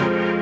Let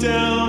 down